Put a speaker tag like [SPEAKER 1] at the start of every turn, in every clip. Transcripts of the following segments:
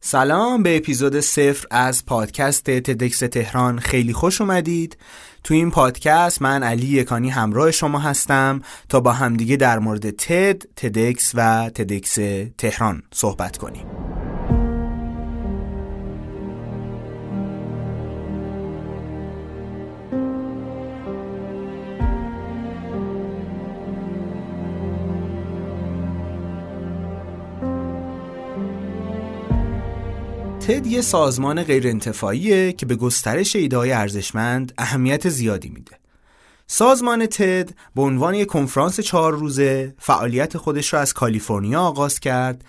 [SPEAKER 1] سلام به اپیزود صفر از پادکست تدکس تهران. خیلی خوش اومدید. تو این پادکست من علی یکانی همراه شما هستم تا با همدیگه در مورد تد، تدکس و تدکس تهران صحبت کنیم. تد یه سازمان غیرانتفاعیه که به گسترش ایده‌های ارزشمند اهمیت زیادی میده. سازمان تد به عنوان یک کنفرانس چهار روزه فعالیت خودش را از کالیفرنیا آغاز کرد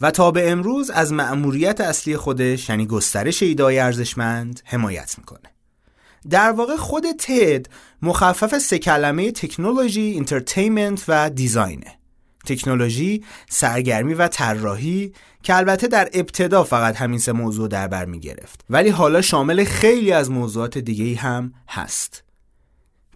[SPEAKER 1] و تا به امروز از مأموریت اصلی خودش یعنی گسترش ایده‌های ارزشمند حمایت می‌کنه. در واقع خود تد مخفف سه کلمه تکنولوژی، انترتینمنت و دیزاینه. تکنولوژی، سرگرمی و طراحی که البته در ابتدا فقط همین سه موضوع در بر می گرفت ولی حالا شامل خیلی از موضوعات دیگه هم هست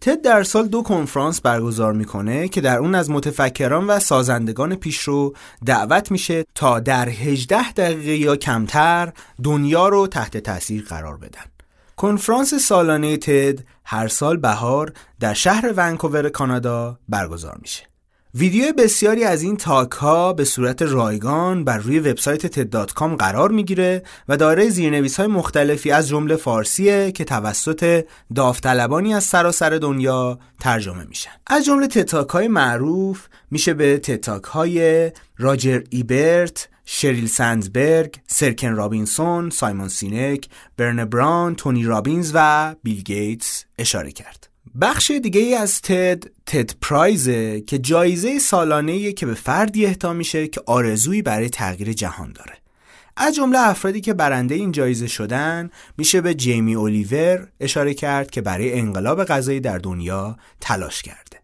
[SPEAKER 1] تد در سال دو کنفرانس برگزار می‌کنه که در اون از متفکران و سازندگان پیشرو دعوت میشه تا در 18 دقیقه یا کمتر دنیا رو تحت تاثیر قرار بدن. کنفرانس سالانه تد هر سال بهار در شهر ونکوور کانادا برگزار میشه. ویدیو بسیاری از این talk ها به صورت رایگان بر روی وبسایت TED.com قرار می‌گیره و دارای زیرنویس های مختلفی از جمله فارسیه که توسط داوطلبانی از سراسر دنیا ترجمه میشن از جمله TED Talk های معروف میشه به TED Talk های راجر ایبرت شریل سندبرگ، سر کن رابینسون، سایمون سینک، برنه براون، تونی رابینز و بیل گیتس اشاره کرد. بخش دیگه ای از تد تد پرایزه که جایزه سالانه که به فردی اهدا میشه که آرزویی برای تغییر جهان داره. از جمله افرادی که برنده این جایزه شدن میشه به جیمی اولیور اشاره کرد که برای انقلاب غذایی در دنیا تلاش کرده.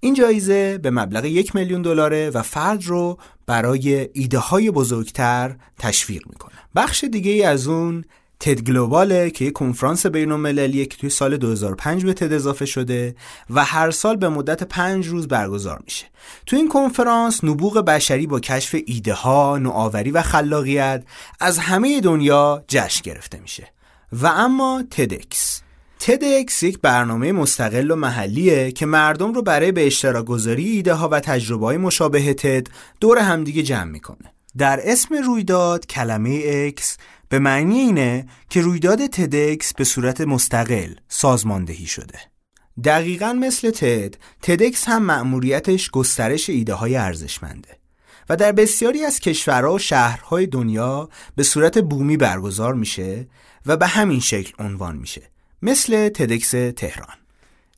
[SPEAKER 1] این جایزه به مبلغ یک میلیون دلاره و فرد رو برای ایده های بزرگتر تشویق می‌کنه. بخش دیگه ای از اون تد گلوباله که یک کنفرانس بین المللیه که توی سال 2005 به تد اضافه شده و هر سال به مدت پنج روز برگزار میشه. تو این کنفرانس نبوغ بشری با کشف ایده ها، نوآوری و خلاقیت از همه دنیا جشن گرفته میشه. و اما تدکس تدکس یک برنامه مستقل و محلیه که مردم رو برای به اشتراک گذاری ایده ها و تجربه های مشابه تد دور همدیگه جمع می‌کنه. در اسم رویداد کلمه اکس به معنی اینه که رویداد تدکس به صورت مستقل سازماندهی شده. دقیقا مثل تد، تدکس هم مأموریتش گسترش ایده های ارزشمنده و در بسیاری از کشورها و شهرهای دنیا به صورت بومی برگزار میشه و به همین شکل عنوان میشه مثل تدکس تهران.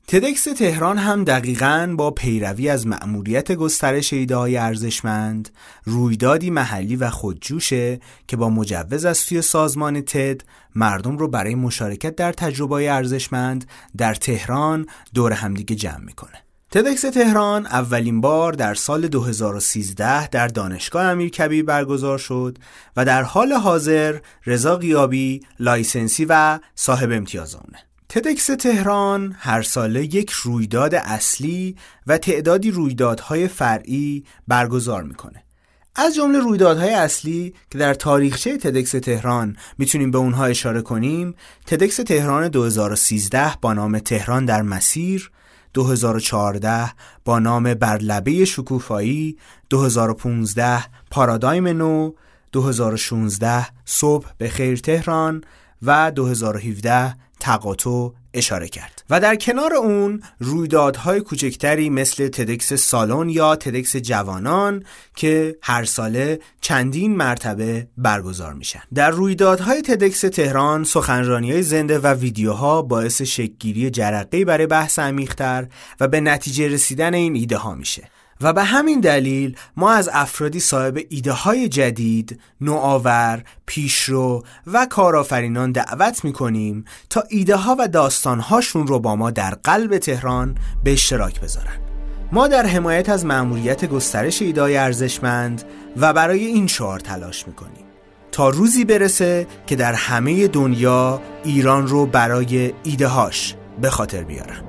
[SPEAKER 1] تدکس تهران هم دقیقا با پیروی از مأموریت گسترش ایده های ارزشمند رویدادی محلی و خودجوشه که با مجوز از سوی سازمان تد مردم رو برای مشارکت در تجربه ارزشمند در تهران دور همدیگه جمع می‌کنه. تدکس تهران اولین بار در سال 2013 در دانشگاه امیرکبیر برگزار شد و در حال حاضر رضا قیابی licensee و صاحب امتیاز آنه. تدکس تهران هر ساله یک رویداد اصلی و تعدادی رویدادهای فرعی برگزار می‌کنه. از جمله رویدادهای اصلی که در تاریخچه تدکس تهران می‌تونیم به اونها اشاره کنیم تدکس تهران 2013 با نام تهران در مسیر 2014 با نام برلبه شکوفایی 2015 پارادایم نو 2016 صبح به خیر تهران و 2017 تقاطع اشاره کرد. و در کنار اون رویدادهای کوچکتری مثل تدکس سالن یا تدکس جوانان که هر ساله چندین مرتبه برگزار میشن. در رویدادهای تدکس تهران سخنرانی های زنده و ویدیوها باعث شکگیری جرقه برای بحث عمیقتر و به نتیجه رسیدن این ایده ها میشه. و به همین دلیل ما از افرادی صاحب ایده های جدید، نوآور، پیشرو و کارآفرینان دعوت می کنیم تا ایده ها و داستان هاشون رو با ما در قلب تهران به اشتراک بذارن. ما در حمایت از مأموریت گسترش ایده ارزشمند و برای این شعار تلاش می‌کنیم تا روزی برسه که در همه دنیا ایران رو برای ایده هاش به خاطر بیارن